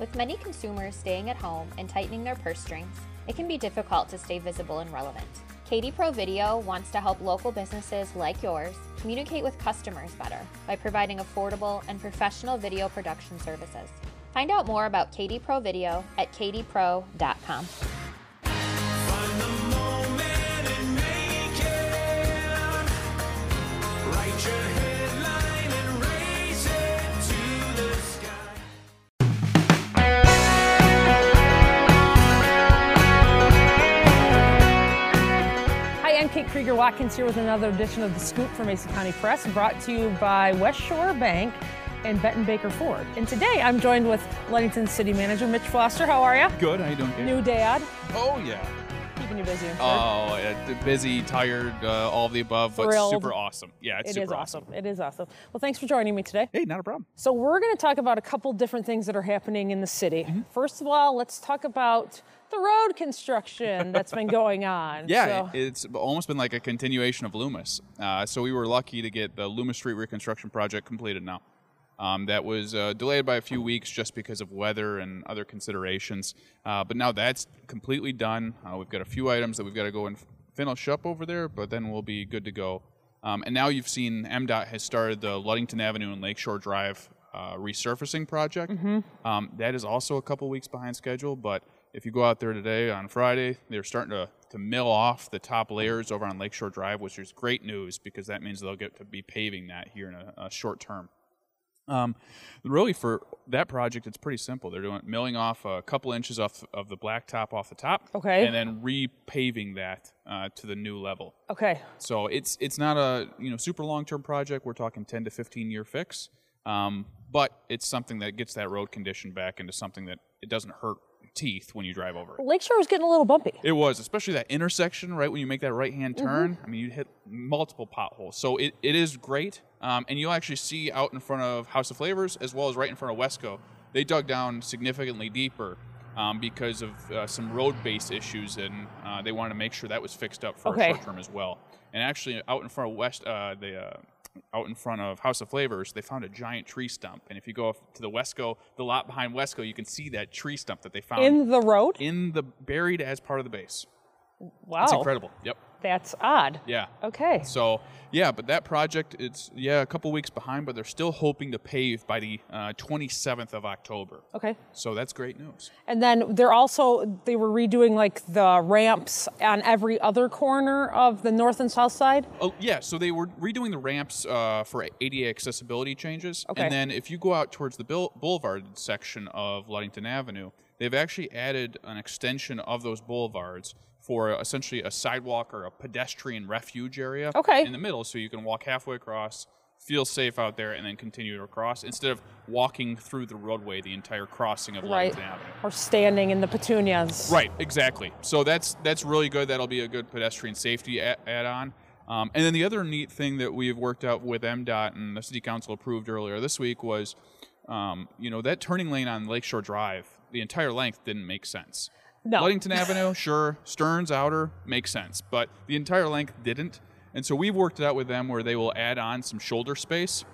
With many consumers staying at home and tightening their purse strings, it can be difficult to stay visible and relevant. KD Pro Video wants to help local businesses like yours communicate with customers better by providing affordable and professional video production services. Find out more about KD Pro Video at kdpro.com. Watkins here with another edition of The Scoop from Mason County Press, brought to you by West Shore Bank and Benton Baker Ford. And today I'm joined with Ludington City Manager Mitch Foster. How are you? Good. How you doing? Kate? New dad, Oh yeah. Keeping you busy. Oh, uh, busy, tired, uh, all of the above, but Thrilled. super awesome. Yeah, it's it super is awesome. It is awesome. Well, thanks for joining me today. Hey, not a problem. So we're going to talk about a couple different things that are happening in the city. Mm-hmm. First of all, let's talk about the road construction that's been going on. Yeah, So- it's almost been like a continuation of Loomis. Uh, so we were lucky to get the Loomis Street reconstruction project completed now. Um, that was uh, delayed by a few weeks just because of weather and other considerations. Uh, but now that's completely done. Uh, we've got a few items that we've got to go and finish up over there, but then we'll be good to go. Um, and now you've seen MDOT has started the Ludington Avenue and Lakeshore Drive uh, resurfacing project. Um, that is also a couple weeks behind schedule, but if you go out there today on Friday, they're starting to, to mill off the top layers over on Lakeshore Drive, which is great news because that means they'll get to be paving that here in a, a short term. Um, really, for that project, it's pretty simple. They're doing milling off a couple inches off of the blacktop off the top, Okay. and then repaving that uh, to the new level. okay. So it's it's not a you know super long term project. We're talking 10 to 15 year fix, um, but it's something that gets that road condition back into something that it doesn't hurt teeth when you drive over it. Lakeshore was getting a little bumpy. It was, especially that intersection, right when you make that right hand Mm-hmm. turn. I mean, you hit multiple potholes. So it, it is great. Um, and you'll actually see out in front of House of Flavors as well as right in front of Wesco, they dug down significantly deeper um, because of uh, some road based issues. And uh, they wanted to make sure that was fixed up for Okay. a short term as well. And actually, out in front of West, uh, the. Out in front of House of Flavors, they found a giant tree stump. And if you go to the Wesco, the lot behind Wesco, you can see that tree stump that they found In the road? in the buried as part of the base. Wow. It's incredible. Yep. That's odd. Yeah. Okay. So yeah, but that project it's yeah a couple weeks behind, but they're still hoping to pave by the uh, 27th of October. Okay. So that's great news. And then they're also they were redoing like the ramps on every other corner of the north and south side. Oh yeah, so they were redoing the ramps uh, for ADA accessibility changes, Okay. and then if you go out towards the Boulevard section of Ludington Avenue, they've actually added an extension of those boulevards for essentially a sidewalk or a pedestrian refuge area Okay. in the middle, so you can walk halfway across, feel safe out there, and then continue to cross instead of walking through the roadway the entire crossing of Right. Ludington Avenue. Or standing in the petunias. Right, exactly. So that's that's really good. That'll be a good pedestrian safety a- add-on. Um, and then the other neat thing that we've worked out with MDOT and the City Council approved earlier this week was, um, you know, that turning lane on Lakeshore Drive, the entire length didn't make sense. No. Ludington Avenue, sure. Stearns Outer makes sense, but the entire length didn't. And so we've worked it out with them where they will add on some shoulder space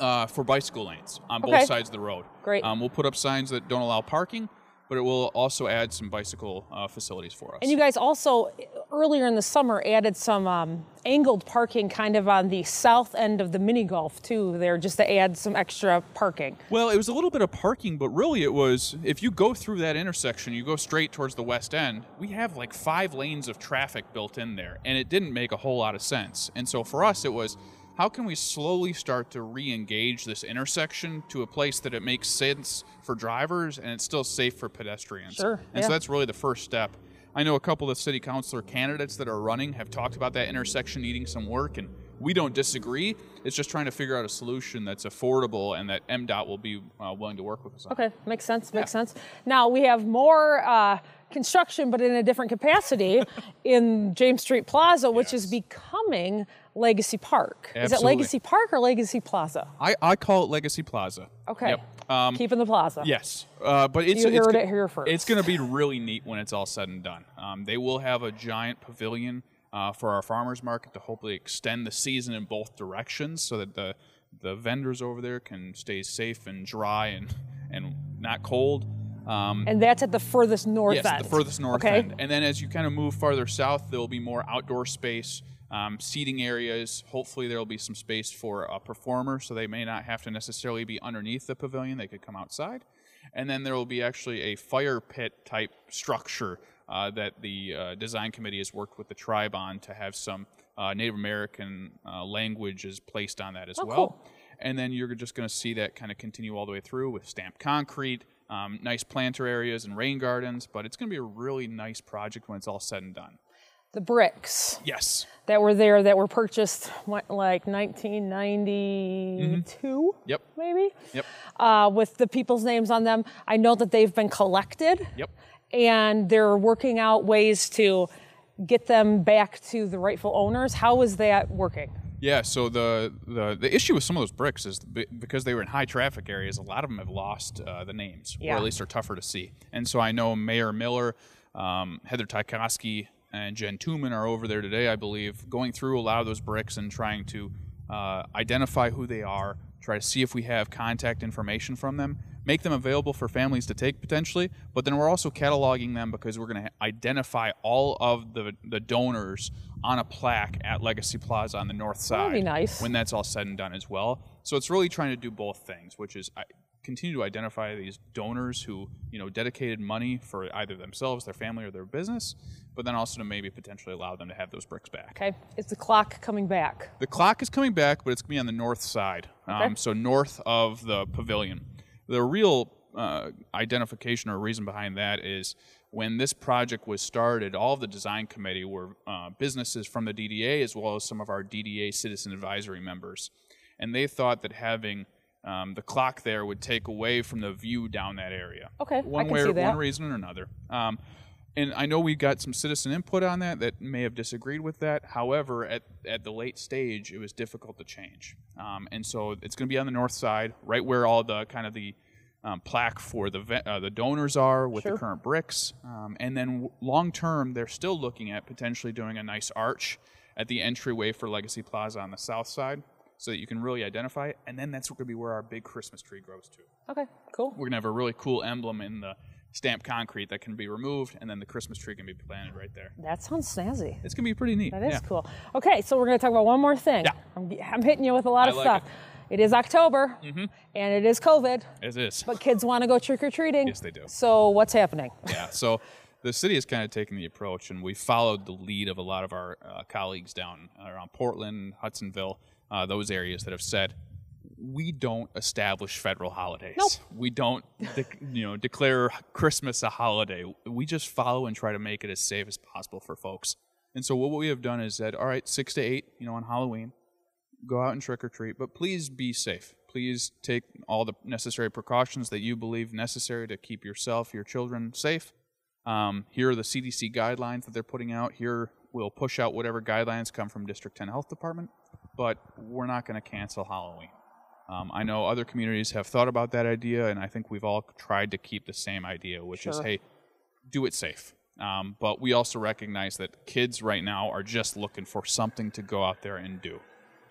uh, for bicycle lanes on Okay. both sides of the road. Great. Um, we'll put up signs that don't allow parking, but it will also add some bicycle uh, facilities for us. And you guys also earlier in the summer added some um, angled parking kind of on the south end of the mini golf too there just to add some extra parking. well, it was a little bit of parking, but really it was if you go through that intersection, you go straight towards the west end, we have like five lanes of traffic built in there, and it didn't make a whole lot of sense. And so for us, it was how can we slowly start to re engage this intersection to a place that it makes sense for drivers and it's still safe for pedestrians? Sure, And yeah. so that's really the first step. I know a couple of city councilor candidates that are running have talked about that intersection needing some work, and we don't disagree. It's just trying to figure out a solution that's affordable and that MDOT will be uh, willing to work with us on. Okay, makes sense, makes sense. Now we have more uh, construction, but in a different capacity in James Street Plaza, which is becoming Legacy Park. Is it Legacy Park or Legacy Plaza? I, I call it Legacy Plaza. Okay. Yep. Um, Keeping the plaza. Yes, uh, but it's You it's heard go- it here first. It's going to be really neat when it's all said and done. Um, they will have a giant pavilion uh, for our farmers market to hopefully extend the season in both directions, so that the the vendors over there can stay safe and dry and and not cold. Um, And that's at the furthest north yes, end. the furthest north okay? end. And then as you kind of move farther south, there will be more outdoor space, um, seating areas. Hopefully, there will be some space for a performer, so they may not have to necessarily be underneath the pavilion. They could come outside. And then there will be actually a fire pit type structure uh, that the uh, design committee has worked with the tribe on to have some uh, Native American uh, languages placed on that as Oh, well. cool. And then you're just going to see that kind of continue all the way through with stamped concrete, um, nice planter areas and rain gardens. But it's going to be a really nice project when it's all said and done. The bricks Yes. that were there that were purchased what, like 1992, Yep. maybe, Yep. uh, with the people's names on them. I know that they've been collected. Yep. and they're working out ways to get them back to the rightful owners. How is that working? Yeah. So the, the the issue with some of those bricks is because they were in high traffic areas, a lot of them have lost uh, the names, or at least are tougher to see. And so I know Mayor Miller, um, Heather Tykowski, and Jen Tuman are over there today, I believe, going through a lot of those bricks and trying to uh, identify who they are, try to see if we have contact information from them, make them available for families to take potentially. But then we're also cataloging them because we're going to identify all of the the donors on a plaque at Legacy Plaza on the north side. That'd be nice. When that's all said and done as well. So it's really trying to do both things, which is I continue to identify these donors who you know dedicated money for either themselves, their family, or their business, but then also to maybe potentially allow them to have those bricks back. Okay, is the clock coming back? The clock is coming back, but it's going to be on the north side, Okay. um, so north of the pavilion. The real uh, identification or reason behind that is when this project was started, all of the design committee were uh, businesses from the DDA as well as some of our DDA citizen advisory members, and they thought that having um, the clock there would take away from the view down that area. Okay, I one can way, see or- that. one reason or another. Um, and I know we got some citizen input on that that may have disagreed with that. However, at, at the late stage, it was difficult to change. Um, and so it's going to be on the north side, right where all the kind of the um, plaque for the ve- uh, the donors are with Sure. the current bricks. Um, and then long term, they're still looking at potentially doing a nice arch at the entryway for Legacy Plaza on the south side, so that you can really identify it. And then that's going to be where our big Christmas tree grows to Okay, cool. we're gonna have a really cool emblem in the stamped concrete that can be removed, and then the Christmas tree can be planted right there. That sounds snazzy. It's gonna be pretty neat. That is yeah. cool. Okay, so we're going to talk about one more thing. Yeah. I'm, I'm hitting you with a lot I of like stuff. It is October, and it is COVID, It is. but kids want to go trick or treating. Yes, they do. So what's happening? yeah. So the city has kind of taken the approach, and we followed the lead of a lot of our uh, colleagues down around Portland, Hudsonville, uh, those areas that have said. We don't establish federal holidays. Nope. We don't, de- you know, declare Christmas a holiday. We just follow and try to make it as safe as possible for folks. And so what we have done is said, all right, six to eight, you know, on Halloween, go out and trick or treat, but please be safe. Please take all the necessary precautions that you believe necessary to keep yourself, your children safe. Um, here are the CDC guidelines that they're putting out. Here we'll push out whatever guidelines come from District 10 Health Department, but we're not going to cancel Halloween. Um, I know other communities have thought about that idea, and I think we've all tried to keep the same idea, which is hey, do it safe. Um, but we also recognize that kids right now are just looking for something to go out there and do.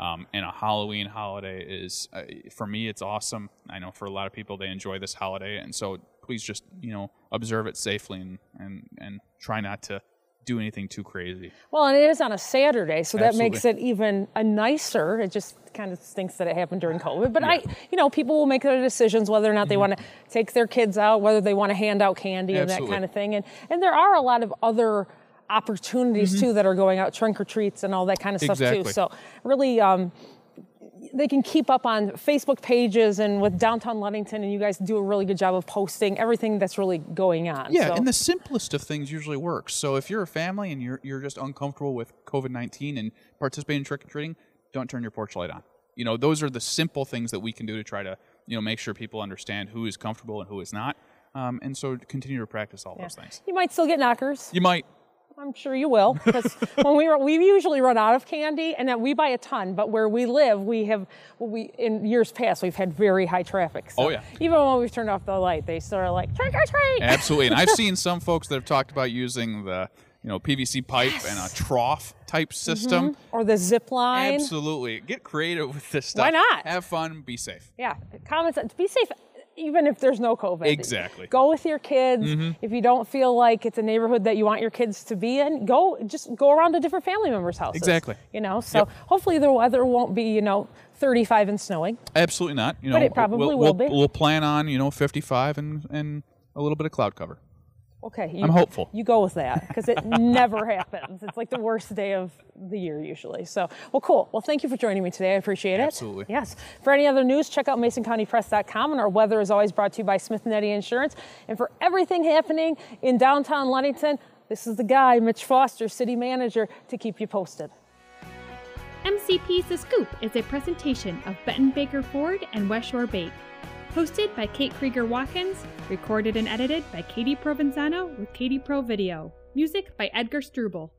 Um, and a Halloween holiday is, uh, for me, it's awesome. I know for a lot of people, they enjoy this holiday. And so please just, you know, observe it safely and, and, and try not to do anything too crazy. Well, and it is on a Saturday, so that makes it even a nicer. It just kind of stinks that it happened during COVID. But I, you know, people will make their decisions whether or not they want to take their kids out, whether they want to hand out candy and that Mm-hmm. Kind of thing. And and there are a lot of other opportunities too that are going out, trunk or treats and all that kind of stuff too. Mm-hmm. So really. Um, they can keep up on Facebook pages and with downtown Ludington, and you guys do a really good job of posting everything that's really going on. Yeah, so. and the simplest of things usually works. So if you're a family and you're you're just uncomfortable with COVID nineteen and participating in trick or treating, don't turn your porch light on. You know, those are the simple things that we can do to try to you know make sure people understand who is comfortable and who is not. Um, and so continue to practice all those things. you might still get knockers. You might. I'm sure you will, because when we we usually run out of candy, and then we buy a ton. But where we live, we have we in years past we've had very high traffic. So Oh, yeah. Even when we've turned off the light, they still are like trick or treat. Absolutely. And I've seen some folks that have talked about using the you know PVC pipe and a trough type mm-hmm. system. Or the zip line. Absolutely. Get creative with this stuff. Why not? Have fun. Be safe. Yeah, common sense. Be safe even if there's no COVID. Exactly. Go with your kids. Mm-hmm. If you don't feel like it's a neighborhood that you want your kids to be in, go just go around to different family members' houses. Exactly. You know, so Yep. hopefully the weather won't be, you know, 35 and snowing. Absolutely not. You know, But it probably we'll, will we'll, be. We'll plan on you know 55 and and a little bit of cloud cover. Okay. You, I'm hopeful. You go with that because it never happens. It's like the worst day of the year usually. So, well, cool. Well, thank you for joining me today. I appreciate it. Absolutely. Yes. For any other news, check out MasonCountyPress.com. And our weather is always brought to you by Smith and Eddy Insurance. And for everything happening in downtown Ludington, this is the guy, Mitch Foster, City Manager, to keep you posted. MCP's The Scoop is a presentation of Benton Baker Ford and West Shore Bank. Hosted by Kate Krieger Watkins, recorded and edited by Katie Provenzano with KD Pro Video. Music by Edgar Struble.